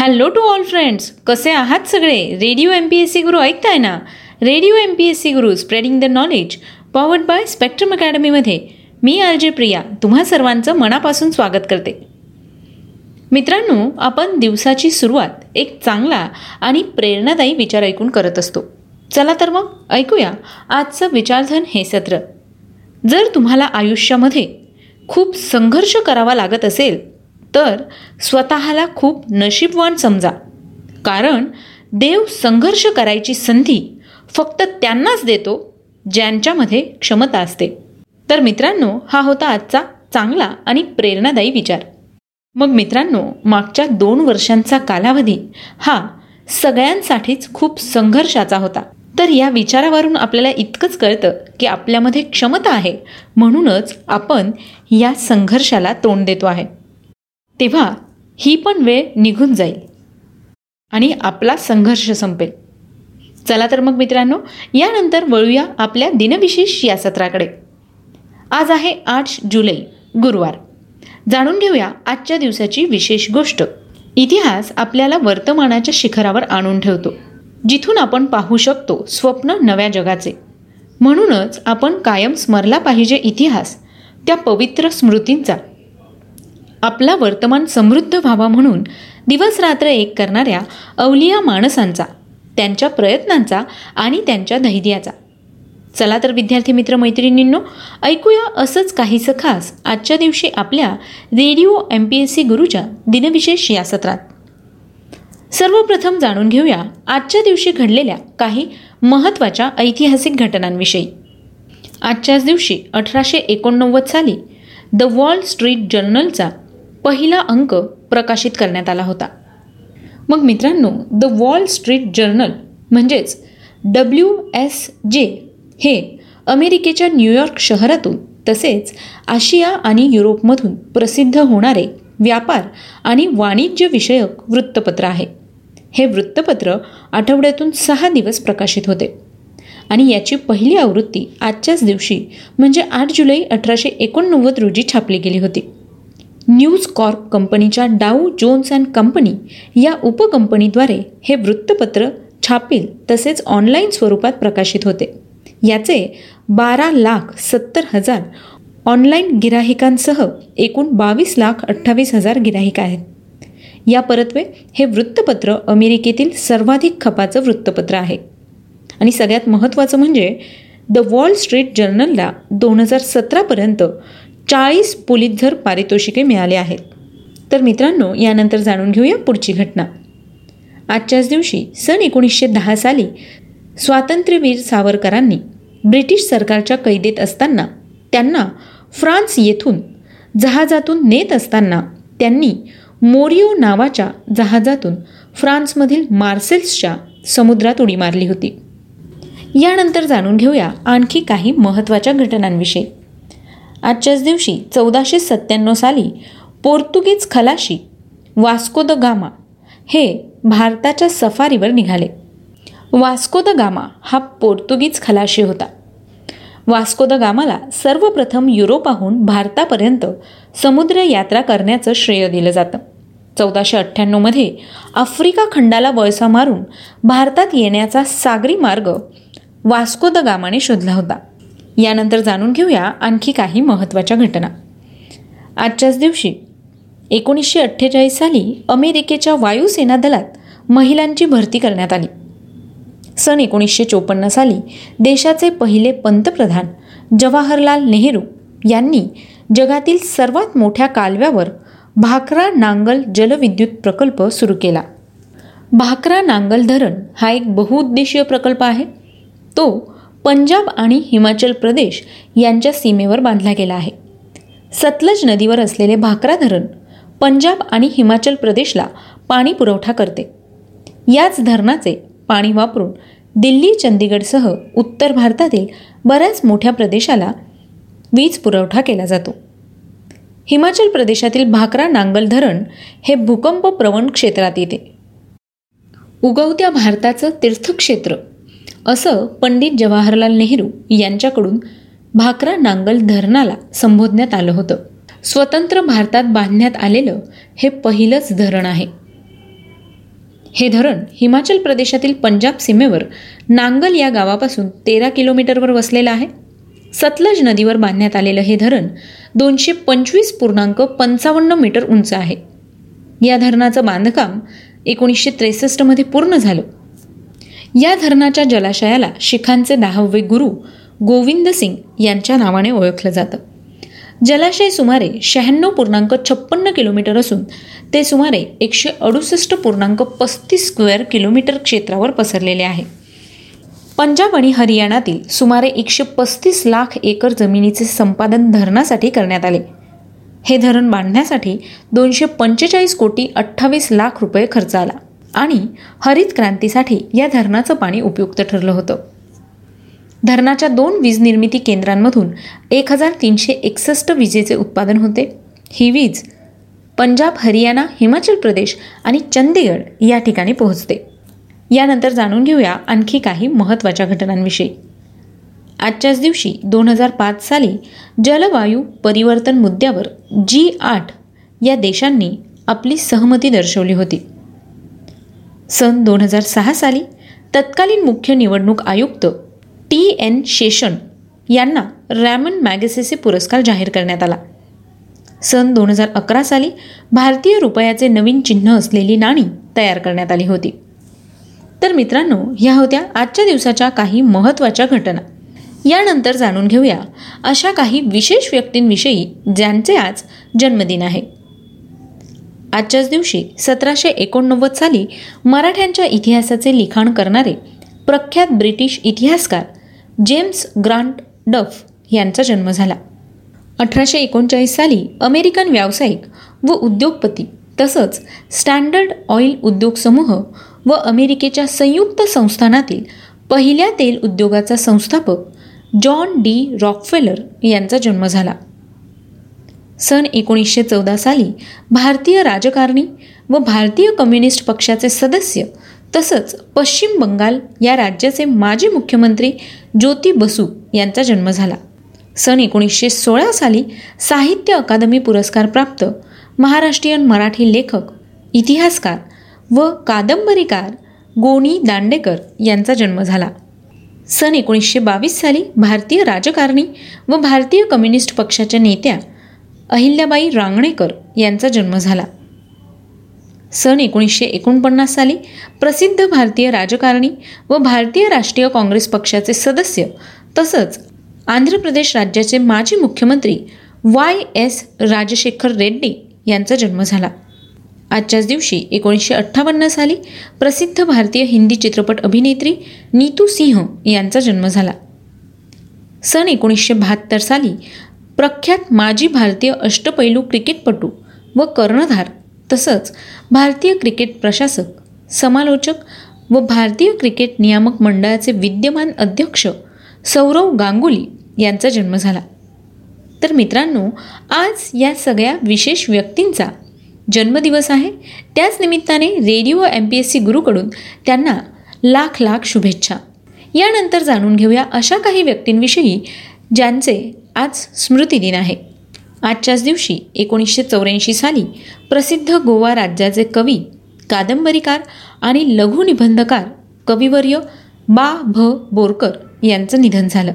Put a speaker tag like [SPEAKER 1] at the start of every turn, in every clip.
[SPEAKER 1] Hello to all friends कसे आहात सगळे? Radio M P S C गुरु ऐकताय ना? Radio M P S C Guru spreading the knowledge powered by Spectrum अकॅडमीमध्ये मी R J Priya तुम्हा सर्वांचं मनापासून स्वागत करते. मित्रांनो आपण दिवसाची सुरुवात एक चांगला आणि प्रेरणादायी विचार ऐकून करत असतो. चला तर मग ऐकूया आजचं विचारधन हे सत्र. जर तुम्हाला आयुष्यामध्ये खूप संघर्ष करावा लागत असेल तर स्वतःला खूप नशीबवान समजा. कारण देव संघर्ष करायची संधी फक्त त्यांनाच देतो ज्यांच्यामध्ये क्षमता असते. तर मित्रांनो हा होता आजचा चांगला आणि प्रेरणादायी विचार. मग मित्रांनो मागच्या दोन वर्षांचा कालावधी हा सगळ्यांसाठीच खूप संघर्षाचा होता. तर या विचारावरून आपल्याला इतकंच कळतं की आपल्यामध्ये क्षमता आहे म्हणूनच आपण या संघर्षाला तोंड देतो आहे. तेव्हा ही पण वेळ निघून जाईल. आणि आपला संघर्ष संपेल. चला तर मग मित्रांनो यानंतर वळूया आपल्या दिनविशेष या सत्राकडे. आज आहे आठ जुलै गुरुवार. जाणून घेऊया आजच्या दिवसाची विशेष गोष्ट. इतिहास आपल्याला वर्तमानाच्या शिखरावर आणून ठेवतो. जिथून आपण पाहू शकतो स्वप्न नव्या जगाचे. म्हणूनच आपण कायम स्मरला पाहिजे इतिहास त्या पवित्र स्मृतींचा. आपला वर्तमान समृद्ध व्हावा म्हणून दिवस रात्र एक करणाऱ्या अवलिया माणसांचा त्यांच्या प्रयत्नांचा आणि त्यांच्या धैर्याचा. चला तर विद्यार्थी मित्र मैत्रिणींनो ऐकूया असंच काहीसं खास आजच्या दिवशी आपल्या radio M P S C गुरुच्या दिनविशेष या सत्रात. सर्वप्रथम जाणून घेऊया आजच्या दिवशी घडलेल्या काही महत्त्वाच्या ऐतिहासिक घटनांविषयी. आजच्याच दिवशी अठराशे एकोणनव्वद साली द वॉल स्ट्रीट जर्नलचा पहिला अंक प्रकाशित करण्यात आला होता. मग मित्रांनो द वॉल स्ट्रीट जर्नल म्हणजेच डब्ल्यू एस जे हे अमेरिकेच्या न्यूयॉर्क शहरातून तसेच आशिया आणि युरोपमधून प्रसिद्ध होणारे व्यापार आणि वाणिज्य विषयक वृत्तपत्र आहे. हे वृत्तपत्र आठवड्यातून सहा दिवस प्रकाशित होते. आणि याची पहिली आवृत्ती आजच्याच दिवशी म्हणजे आठ जुलै अठराशे एकोणनव्वद रोजी छापली गेली होती. न्यूज कॉर्प कंपनीच्या डाऊ जोन्स अँड कंपनी या उपकंपनीद्वारे हे वृत्तपत्र छापील तसेच ऑनलाईन स्वरूपात प्रकाशित होते. याचे बारा लाख सत्तर हजार ऑनलाईन गिराहिकांसह एकूण बावीस लाख अठ्ठावीस हजार गिराहिक आहेत. या परत्वे हे वृत्तपत्र अमेरिकेतील सर्वाधिक खपाचं वृत्तपत्र आहे. आणि सगळ्यात महत्त्वाचं म्हणजे द वॉल स्ट्रीट जर्नलला दोन हजार सतरापर्यंत चाळीस पुलितझर पारितोषिके मिळाले आहेत. तर मित्रांनो यानंतर जाणून घेऊया पुढची घटना. आजच्याच दिवशी सन एकोणीसशे दहा साली स्वातंत्र्यवीर सावरकरांनी ब्रिटिश सरकारच्या कैदेत असताना त्यांना फ्रान्स येथून जहाजातून नेत असताना त्यांनी मोरिओ नावाच्या जहाजातून फ्रान्समधील मार्सेल्सच्या समुद्रात उडी मारली होती. यानंतर जाणून घेऊया आणखी काही महत्त्वाच्या घटनांविषयी. आजच्याच दिवशी चौदाशे सत्त्याण्णव साली पोर्तुगीज खलाशी वास्को द गामा हे भारताच्या सफारीवर निघाले. वास्को द गामा हा पोर्तुगीज खलाशी होता. वास्को द गामाला सर्वप्रथम युरोपाहून भारतापर्यंत समुद्र यात्रा करण्याचं श्रेय दिलं जातं. चौदाशे अठ्ठ्याण्णवमध्ये आफ्रिका खंडाला वळसा मारून भारतात येण्याचा सागरी मार्ग वास्को द गामाने शोधला होता. यानंतर जाणून घेऊया आणखी काही महत्त्वाच्या घटना. आजच्याच दिवशी एकोणीसशे अठ्ठेचाळीस साली अमेरिकेच्या वायुसेना दलात महिलांची भरती करण्यात आली. सन एकोणीसशे चोपन्न साली देशाचे पहिले पंतप्रधान जवाहरलाल नेहरू यांनी जगातील सर्वात मोठ्या कालव्यावर भाकरा नांगल जलविद्युत प्रकल्प सुरू केला. भाकरा नांगल धरण हा एक बहुउद्देशीय प्रकल्प आहे. तो पंजाब आणि हिमाचल प्रदेश यांच्या सीमेवर बांधला गेला आहे. सतलज नदीवर असलेले भाकरा धरण पंजाब आणि हिमाचल प्रदेशला पाणी पुरवठा करते. याच धरणाचे पाणी वापरून दिल्ली चंदीगडसह उत्तर भारतातील बऱ्याच मोठ्या प्रदेशाला वीज पुरवठा केला जातो. हिमाचल प्रदेशातील भाकरा नांगल धरण हे भूकंप प्रवण क्षेत्रात येते. उगवत्या भारताचं तीर्थक्षेत्र असं पंडित जवाहरलाल नेहरू यांच्याकडून भाकरा नांगल धरणाला संबोधण्यात आलं होतं. स्वतंत्र भारतात बांधण्यात आलेलं हे पहिलंच धरण आहे. हे धरण हिमाचल प्रदेशातील पंजाब सीमेवर नांगल या गावापासून तेरा किलोमीटरवर वसलेलं आहे. सतलज नदीवर बांधण्यात आलेलं हे धरण दोनशे पंचवीस पूर्णांक पंचावन्न मीटर उंच आहे. या धरणाचं बांधकाम एकोणीसशे त्रेसष्टमध्ये पूर्ण झालं. या धरणाच्या जलाशयाला शिखांचे दहावे गुरु गोविंद सिंग यांच्या नावाने ओळखलं जातं. जलाशय सुमारे शहाण्णव पूर्णांक छप्पन्न किलोमीटर असून ते सुमारे एकशे अडुसष्ट पूर्णांक पस्तीस स्क्वेअर किलोमीटर क्षेत्रावर पसरलेले आहे. पंजाब आणि हरियाणातील सुमारे एकशे पस्तीस लाख एकर जमिनीचे संपादन धरणासाठी करण्यात आले. हे धरण बांधण्यासाठी दोनशे पंचेचाळीस कोटी अठ्ठावीस लाख रुपये खर्च आला. आणि हरित क्रांतीसाठी या धरणाचं पाणी उपयुक्त ठरलं होतं. धरणाच्या दोन वीज निर्मिती केंद्रांमधून एक हजार तीनशे एकसष्ट विजेचे उत्पादन होते. ही वीज पंजाब हरियाणा हिमाचल प्रदेश आणि चंदीगड या ठिकाणी पोहोचते. यानंतर जाणून घेऊया आणखी काही महत्त्वाच्या घटनांविषयी. आजच्याच दिवशी दोन हजार पाच साली जलवायू परिवर्तन मुद्द्यावर जी आठ या देशांनी आपली सहमती दर्शवली होती. सन दोन हजार सहा साली तत्कालीन मुख्य निवडणूक आयुक्त टी एन शेषन यांना रॅमन मॅगसेसे पुरस्कार जाहीर करण्यात आला. सन दोन हजार अकरा साली भारतीय रुपयाचे नवीन चिन्ह असलेली नाणी तयार करण्यात आली होती. तर मित्रांनो ह्या होत्या आजच्या दिवसाच्या काही महत्त्वाच्या घटना. यानंतर जाणून घेऊया अशा काही विशेष व्यक्तींविषयी ज्यांचे आज जन्मदिन आहे. आजच्याच दिवशी सतराशे एकोणनव्वद साली मराठ्यांच्या इतिहासाचे लिखाण करणारे प्रख्यात ब्रिटिश इतिहासकार जेम्स ग्रांट डफ यांचा जन्म झाला. अठराशे एकोणचाळीस साली अमेरिकन व्यावसायिक व उद्योगपती तसंच स्टँडर्ड ऑइल उद्योग समूह व अमेरिकेच्या संयुक्त संस्थानातील पहिल्या तेल उद्योगाचा संस्थापक जॉन डी रॉकफेलर यांचा जन्म झाला. सन एकोणीसशे चौदा साली भारतीय राजकारणी व भारतीय कम्युनिस्ट पक्षाचे सदस्य तसंच पश्चिम बंगाल या राज्याचे माजी मुख्यमंत्री ज्योती बसू यांचा जन्म झाला. सन एकोणीसशे सोळा साली साहित्य अकादमी पुरस्कार प्राप्त महाराष्ट्रीयन मराठी लेखक इतिहासकार व कादंबरीकार गोणी दांडेकर यांचा जन्म झाला. सन एकोणीसशे बावीस साली भारतीय राजकारणी व भारतीय कम्युनिस्ट पक्षाच्या नेत्या अहिल्याबाई रांगणेकर यांचा जन्म झाला. सन एकोणीसशे एकोणपन्नास साली प्रसिद्ध भारतीय राजकारणी व भारतीय राष्ट्रीय काँग्रेस पक्षाचे सदस्य तसंच आंध्र प्रदेश राज्याचे माजी मुख्यमंत्री वाय एस राजशेखर रेड्डी यांचा जन्म झाला. आजच्याच दिवशी एकोणीसशे अठ्ठावन्न साली प्रसिद्ध भारतीय हिंदी चित्रपट अभिनेत्री नीतू सिंह यांचा जन्म झाला. सन एकोणीसशे बहात्तर साली प्रख्यात माजी भारतीय अष्टपैलू क्रिकेटपटू व कर्णधार तसंच भारतीय क्रिकेट प्रशासक समालोचक व भारतीय क्रिकेट नियामक मंडळाचे विद्यमान अध्यक्ष सौरव गांगुली यांचा जन्म झाला. तर मित्रांनो आज या सगळ्या विशेष व्यक्तींचा जन्मदिवस आहे. त्याच निमित्ताने radio M P S C गुरुकडून त्यांना लाख लाख शुभेच्छा. यानंतर जाणून घेऊया अशा काही व्यक्तींविषयी ज्यांचे आज स्मृतिदिन आहे. आजच्याच दिवशी एकोणीसशे चौऱ्याऐंशी साली प्रसिद्ध गोवा राज्याचे कवी कादंबरीकार आणि लघुनिबंधकार कविवर्य बा भ बोरकर यांचं निधन झालं.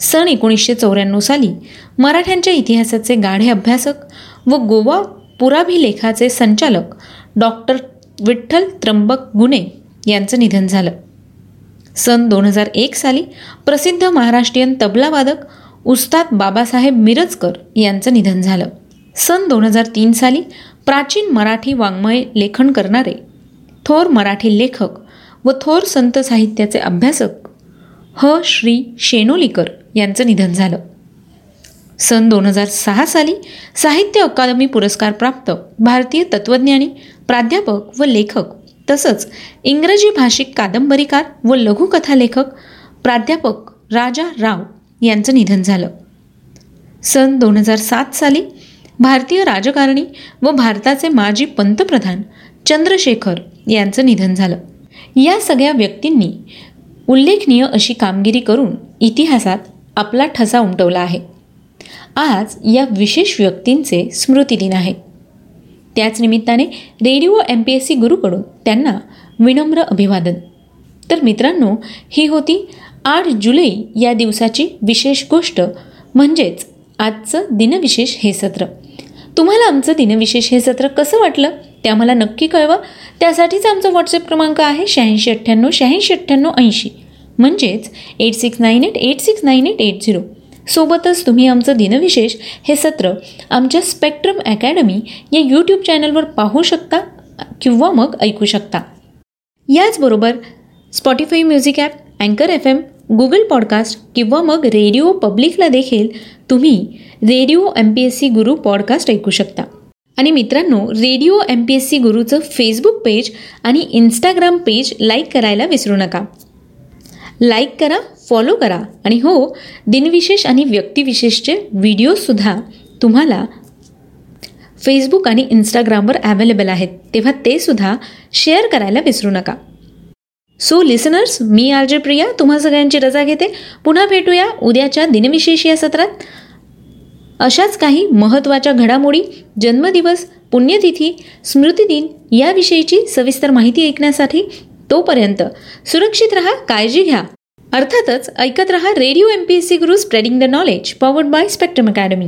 [SPEAKER 1] सन एकोणीसशे चौऱ्याण्णव साली मराठ्यांच्या इतिहासाचे गाढे अभ्यासक व गोवा पुराभिलेखाचे संचालक डॉक्टर विठ्ठल त्र्यंबक गुणे यांचं निधन झालं. सन दोन हजार एक साली प्रसिद्ध महाराष्ट्रीयन तबलावादक उस्ताद बाबासाहेब मिरजकर यांचं निधन झालं. सन दोन हजार तीन साली प्राचीन मराठी वाङ्मय लेखन करणारे थोर मराठी लेखक व थोर संत साहित्याचे अभ्यासक ह. श्री. शेनोलीकर यांचं निधन झालं. सन दोन हजार सहा साली साहित्य अकादमी पुरस्कार प्राप्त भारतीय तत्त्वज्ञानी प्राध्यापक व लेखक तसंच इंग्रजी भाषिक कादंबरीकार व लघुकथा लेखक प्राध्यापक राजा राव यांचं निधन झालं. सन दोन हजार सात साली भारतीय राजकारणी व भारताचे माजी पंतप्रधान चंद्रशेखर यांचं निधन झालं. या सगळ्या व्यक्तींनी उल्लेखनीय अशी कामगिरी करून इतिहासात आपला ठसा उमटवला आहे. आज या विशेष व्यक्तींचे स्मृतिदिन आहे. त्याच निमित्ताने radio M P S C गुरुकडून त्यांना विनम्र अभिवादन. तर मित्रांनो ही होती आठ जुलै या दिवसाची विशेष गोष्ट म्हणजेच आजचं दिनविशेष हे सत्र. तुम्हाला आमचं दिनविशेष हे सत्र कसं वाटलं? ते आम्हाला नक्की कळवा. त्यासाठीच आमचा व्हॉट्सअप क्रमांक आहे शहाऐंशी अठ्ठ्याण्णव शहाऐंशी अठ्ठ्याण्णव ऐंशी. म्हणजेच eight six nine eight eight six nine eight eight zero सोबतच तुम्ही आमचं दिनविशेष हे सत्र आमच्या स्पेक्ट्रम अकॅडमी या यूट्यूब चॅनलवर पाहू शकता किंवा मग ऐकू शकता. याचबरोबर स्पॉटीफाय म्युझिक ॲप अँकर एफ एम गुगल पॉडकास्ट किंवा मग रेडिओ पब्लिकला देखील तुम्ही radio M P S C Guru podcast ऐकू शकता. आणि मित्रांनो radio M P S C गुरुचं फेसबुक पेज आणि इंस्टाग्राम पेज लाईक करायला विसरू नका. लाईक करा फॉलो करा आणि हो दिनविशेष आणि व्यक्तिविशेषचे व्हिडिओसुद्धा तुम्हाला फेसबुक आणि इंस्टाग्रामवर अवेलेबल आहेत. तेव्हा ते सुद्धा शेअर करायला विसरू नका. सो लिसनर्स मी आर जे प्रिया तुम्हा सगळ्यांची रजा घेते. पुन्हा भेटूया उद्याच्या दिनविशेष या सत्रात. अशाच काही महत्त्वाच्या घडामोडी जन्मदिवस पुण्यतिथी स्मृतिदिन याविषयीची सविस्तर माहिती ऐकण्यासाठी तोपर्यंत सुरक्षित रहा काळजी घ्या. अर्थातच ऐकत रहा radio M P S C Guru spreading the knowledge powered by Spectrum Academy